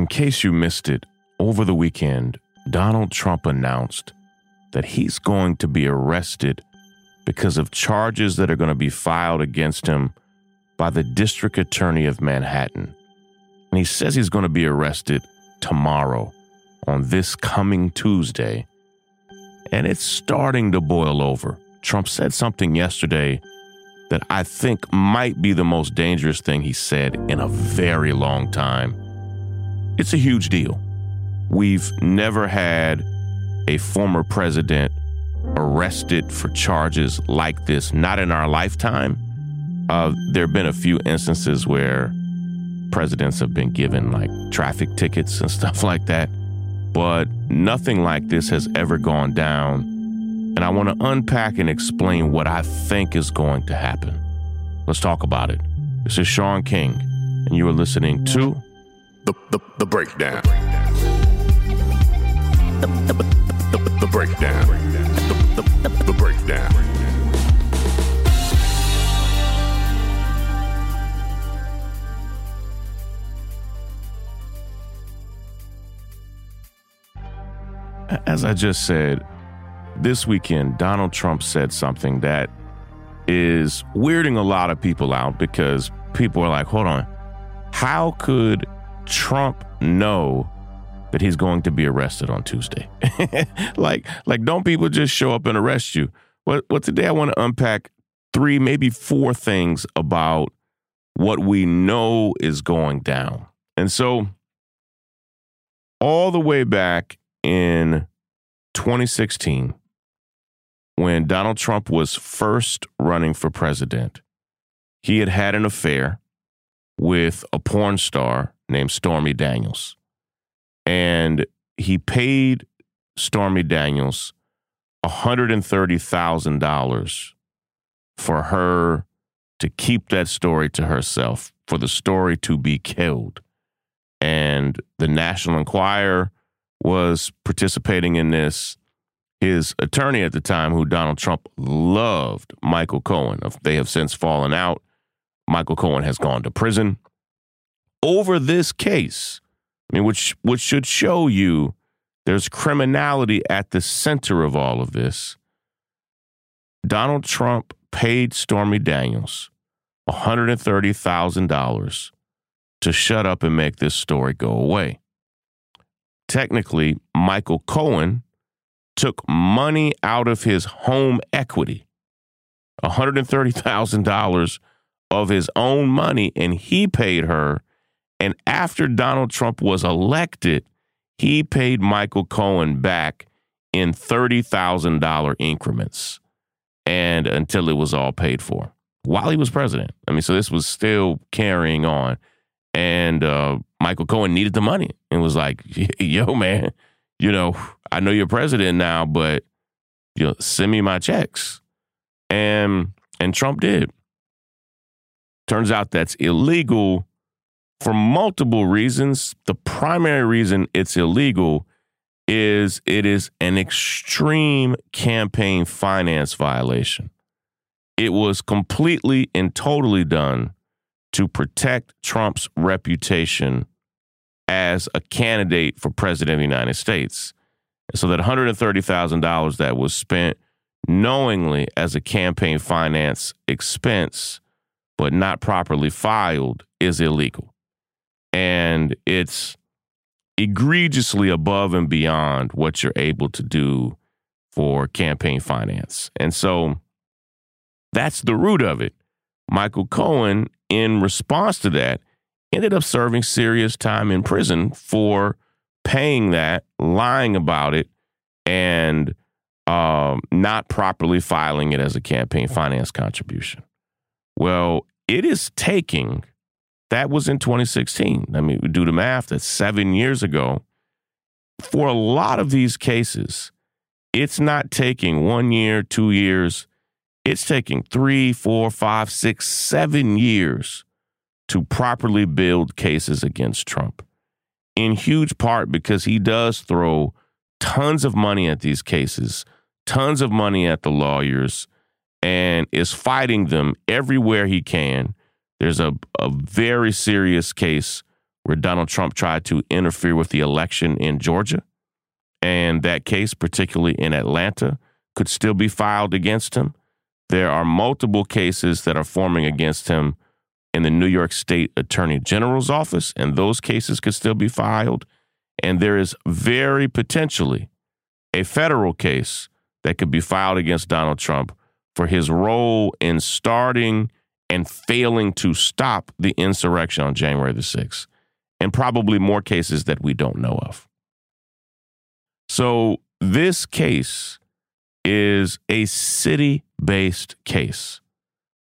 In case you missed it, over the weekend, Donald Trump announced that he's going to be arrested because of charges that are going to be filed against him by the District Attorney of Manhattan. And he says he's going to be arrested tomorrow on this coming Tuesday. And it's starting to boil over. Trump said something yesterday that I think might be the most dangerous thing he said in a very long time. It's a huge deal. We've never had a former president arrested for charges like this, not in our lifetime. Uh, there have been a few instances where presidents have been given like traffic tickets and stuff like that, but nothing like this has ever gone down. And I want to unpack and explain what I think is going to happen. Let's talk about it. This is Shaun King, and you are listening to The, the, the Breakdown. The, the, the, the, the Breakdown. The, the, the, the Breakdown. As I just said, this weekend, Donald Trump said something that is weirding a lot of people out because people are like, hold on, how could Trump know that he's going to be arrested on Tuesday? like, like, don't people just show up and arrest you? Well, well, today I want to unpack three, maybe four things about what we know is going down. And so, all the way back in 2016, when Donald Trump was first running for president, he had had an affair with a porn star named Stormy Daniels. And he paid Stormy Daniels $130,000 for her to keep that story to herself, for the story to be killed. And the National Enquirer was participating in this. His attorney at the time, who Donald Trump loved, Michael Cohen, they have since fallen out. Michael Cohen has gone to prison over this case. I mean, which which should show you there's criminality at the center of all of this. Donald Trump paid Stormy Daniels $130,000 to shut up and make this story go away. Technically, Michael Cohen took money out of his home equity, $130,000 of his own money, and he paid her. And after Donald Trump was elected, he paid Michael Cohen back in $30,000 increments and until it was all paid for while he was president. I mean, so this was still carrying on. And uh, Michael Cohen needed the money and was like, yo, man, you know, I know you're president now, but you know, send me my checks. And and Trump did. Turns out that's illegal for multiple reasons. The primary reason it's illegal is it is an extreme campaign finance violation. It was completely and totally done to protect Trump's reputation as a candidate for president of the United States. So that $130,000 that was spent knowingly as a campaign finance expense, but not properly filed, is illegal. And it's egregiously above and beyond what you're able to do for campaign finance. And so that's the root of it. Michael Cohen, in response to that, ended up serving serious time in prison for paying that, lying about it, and um, not properly filing it as a campaign finance contribution. Well, it is taking That was in 2016. I mean, we do the math, that's seven years ago. For a lot of these cases, it's not taking one year, two years. It's taking three, four, five, six, seven years to properly build cases against Trump. In huge part because he does throw tons of money at these cases, tons of money at the lawyers, and is fighting them everywhere he can. There's a, a very serious case where Donald Trump tried to interfere with the election in Georgia. And that case, particularly in Atlanta, could still be filed against him. There are multiple cases that are forming against him in the New York State Attorney General's office, and those cases could still be filed. And there is very potentially a federal case that could be filed against Donald Trump for his role in starting and failing to stop the insurrection on January the 6th, and probably more cases that we don't know of. So, this case is a city based case.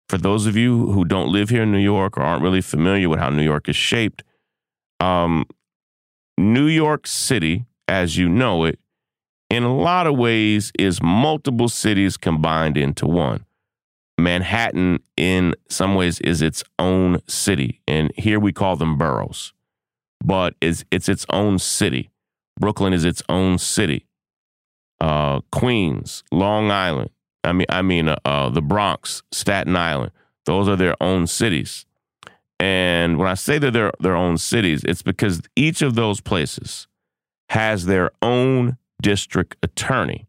For those of you who don't live here in New York or aren't really familiar with how New York is shaped, um, New York City, as you know it, in a lot of ways is multiple cities combined into one. Manhattan, in some ways, is its own city. And here we call them boroughs, but it's, it's its own city. Brooklyn is its own city. Uh, Queens, Long Island, I mean, I mean, uh, uh, the Bronx, Staten Island, those are their own cities. And when I say that they're their own cities, it's because each of those places has their own district attorney,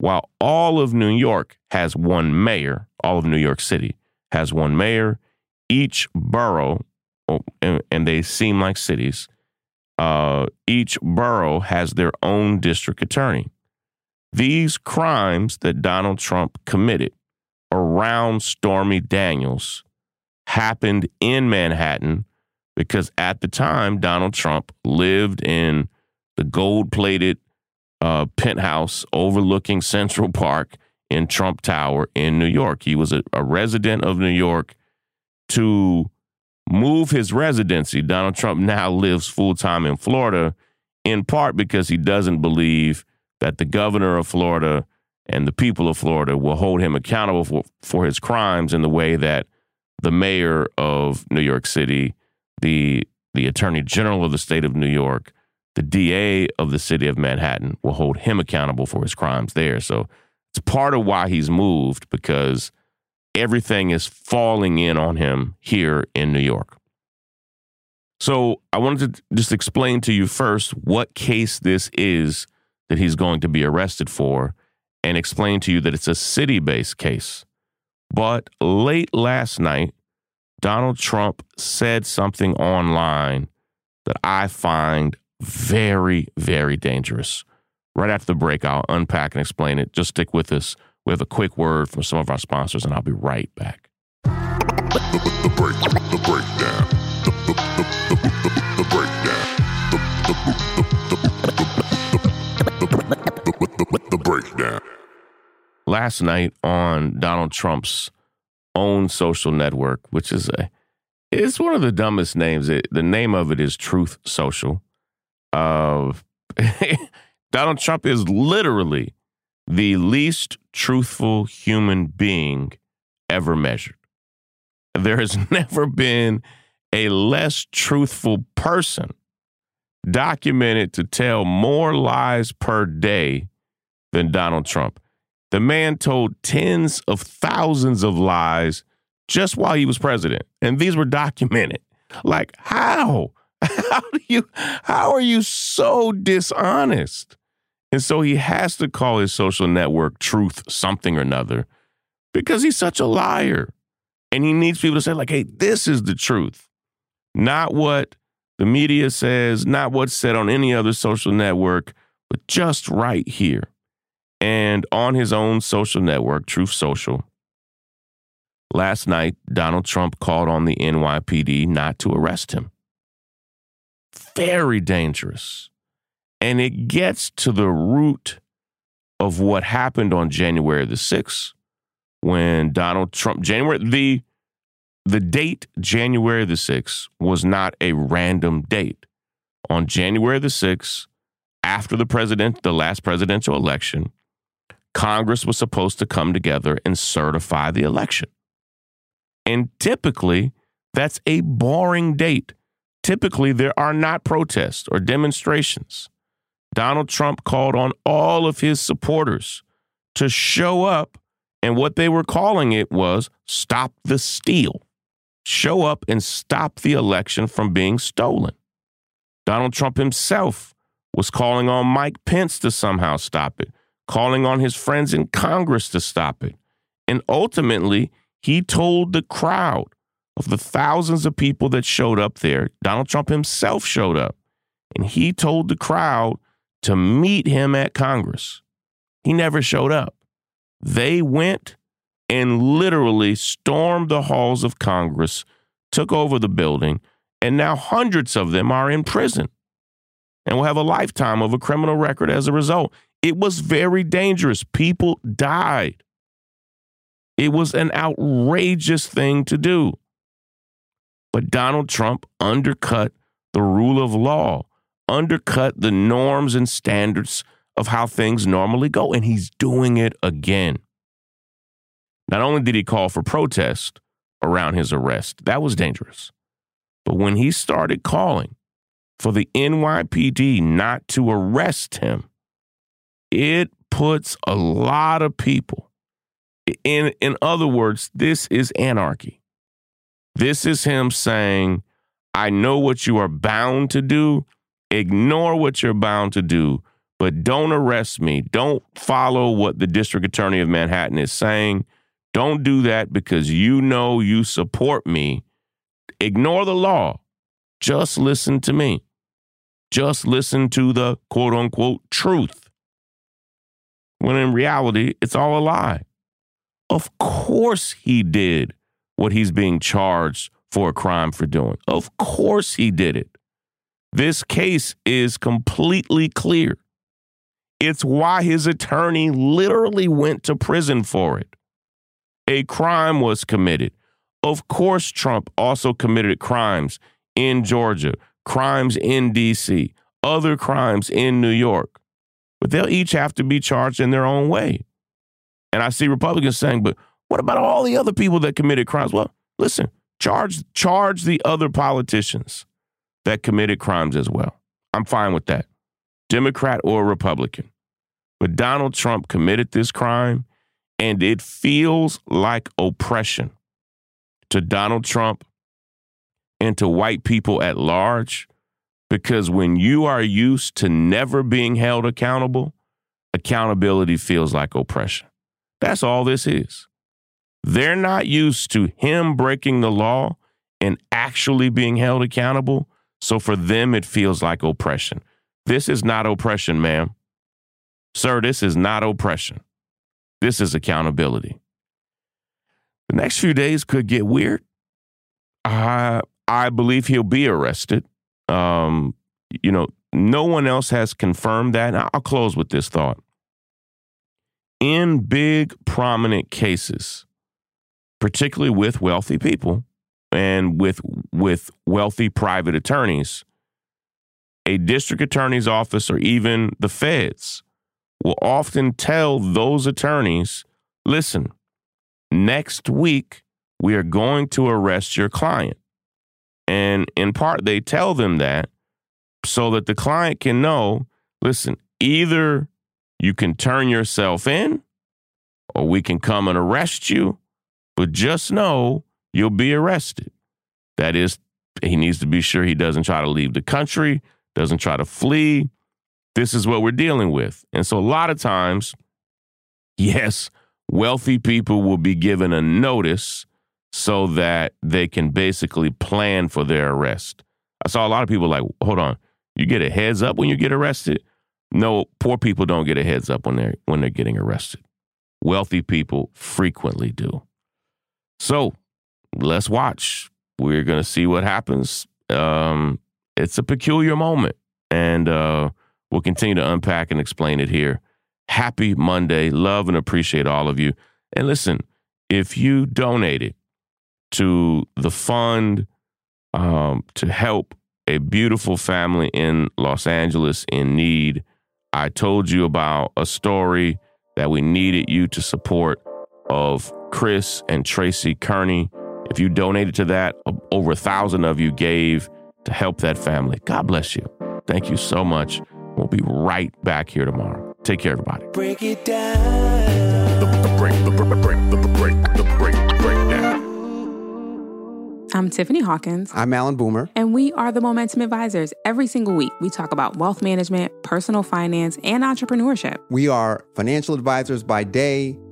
while all of New York has one mayor, all of New York City has one mayor. Each borough, oh, and they seem like cities, uh, each borough has their own district attorney. These crimes that Donald Trump committed around Stormy Daniels happened in Manhattan because at the time, Donald Trump lived in the gold plated uh, penthouse overlooking Central Park in Trump Tower in New York. He was a, a resident of New York. To move his residency, Donald Trump now lives full time in Florida, in part because he doesn't believe that the governor of Florida and the people of Florida will hold him accountable for, for his crimes in the way that the mayor of New York City, the the attorney general of the state of New York, the DA of the city of Manhattan will hold him accountable for his crimes there. So it's part of why he's moved because everything is falling in on him here in New York. So I wanted to just explain to you first what case this is that he's going to be arrested for and explain to you that it's a city based case. But late last night, Donald Trump said something online that I find very, very dangerous. Right after the break, I'll unpack and explain it. Just stick with us. We have a quick word from some of our sponsors, and I'll be right back. The, break, the breakdown. The, breakdown. The, breakdown. Last night on Donald Trump's own social network, which is a it's one of the dumbest names. It, the name of it is Truth Social of Donald Trump is literally the least truthful human being ever measured. There has never been a less truthful person documented to tell more lies per day than Donald Trump. The man told tens of thousands of lies just while he was president, and these were documented. Like, how? How do you how are you so dishonest? And so he has to call his social network truth something or another because he's such a liar. And he needs people to say, like, hey, this is the truth. Not what the media says, not what's said on any other social network, but just right here. And on his own social network, Truth Social, last night, Donald Trump called on the NYPD not to arrest him very dangerous. And it gets to the root of what happened on January the 6th when Donald Trump, January, the the date, January the 6th, was not a random date. On January the 6th, after the president, the last presidential election, Congress was supposed to come together and certify the election. And typically, that's a boring date. Typically, there are not protests or demonstrations. Donald Trump called on all of his supporters to show up, and what they were calling it was stop the steal. Show up and stop the election from being stolen. Donald Trump himself was calling on Mike Pence to somehow stop it, calling on his friends in Congress to stop it. And ultimately, he told the crowd of the thousands of people that showed up there, Donald Trump himself showed up, and he told the crowd to meet him at Congress. He never showed up. They went and literally stormed the halls of Congress, took over the building, and now hundreds of them are in prison and will have a lifetime of a criminal record as a result. It was very dangerous. People died. It was an outrageous thing to do. But Donald Trump undercut the rule of law, undercut the norms and standards of how things normally go, and he's doing it again. Not only did he call for protest around his arrest, that was dangerous. But when he started calling for the NYPD not to arrest him, it puts a lot of people in in other words, this is anarchy. This is him saying, I know what you are bound to do. Ignore what you're bound to do, but don't arrest me. Don't follow what the district attorney of Manhattan is saying. Don't do that because you know you support me. Ignore the law. Just listen to me. Just listen to the quote unquote truth. When in reality, it's all a lie. Of course he did what he's being charged for a crime for doing. Of course he did it. This case is completely clear. It's why his attorney literally went to prison for it. A crime was committed. Of course, Trump also committed crimes in Georgia, crimes in D.C., other crimes in New York. But they'll each have to be charged in their own way. And I see Republicans saying, but what about all the other people that committed crimes? Well, listen, charge charge the other politicians that committed crimes as well. I'm fine with that. Democrat or Republican. But Donald Trump committed this crime and it feels like oppression to Donald Trump and to white people at large because when you are used to never being held accountable, accountability feels like oppression. That's all this is. They're not used to him breaking the law and actually being held accountable. So for them, it feels like oppression. This is not oppression, ma'am. Sir, this is not oppression. This is accountability. The next few days could get weird. I I believe he'll be arrested. Um, you know, no one else has confirmed that. I'll close with this thought. In big, prominent cases, particularly with wealthy people and with with wealthy private attorneys, a district attorney's office or even the feds will often tell those attorneys, listen, next week we are going to arrest your client. And in part, they tell them that so that the client can know listen, either you can turn yourself in or we can come and arrest you but just know you'll be arrested. That is, he needs to be sure he doesn't try to leave the country, doesn't try to flee. This is what we're dealing with. And so, a lot of times, yes, wealthy people will be given a notice so that they can basically plan for their arrest. I saw a lot of people like, hold on, you get a heads up when you get arrested? No, poor people don't get a heads up when they're when they're getting arrested. Wealthy people frequently do. So let's watch. We're going to see what happens. Um, it's a peculiar moment, and uh, we'll continue to unpack and explain it here. Happy Monday. Love and appreciate all of you. And listen, if you donated to the fund um, to help a beautiful family in Los Angeles in need. I told you about a story that we needed you to support of Chris and Tracy Kearney. If you donated to that, over a thousand of you gave to help that family. God bless you. Thank you so much. We'll be right back here tomorrow. Take care, everybody. Break it down. The, the break, break, break, the break, the break, breakdown. I'm Tiffany Hawkins. I'm Alan Boomer. And we are the Momentum Advisors. Every single week, we talk about wealth management, personal finance, and entrepreneurship. We are financial advisors by day,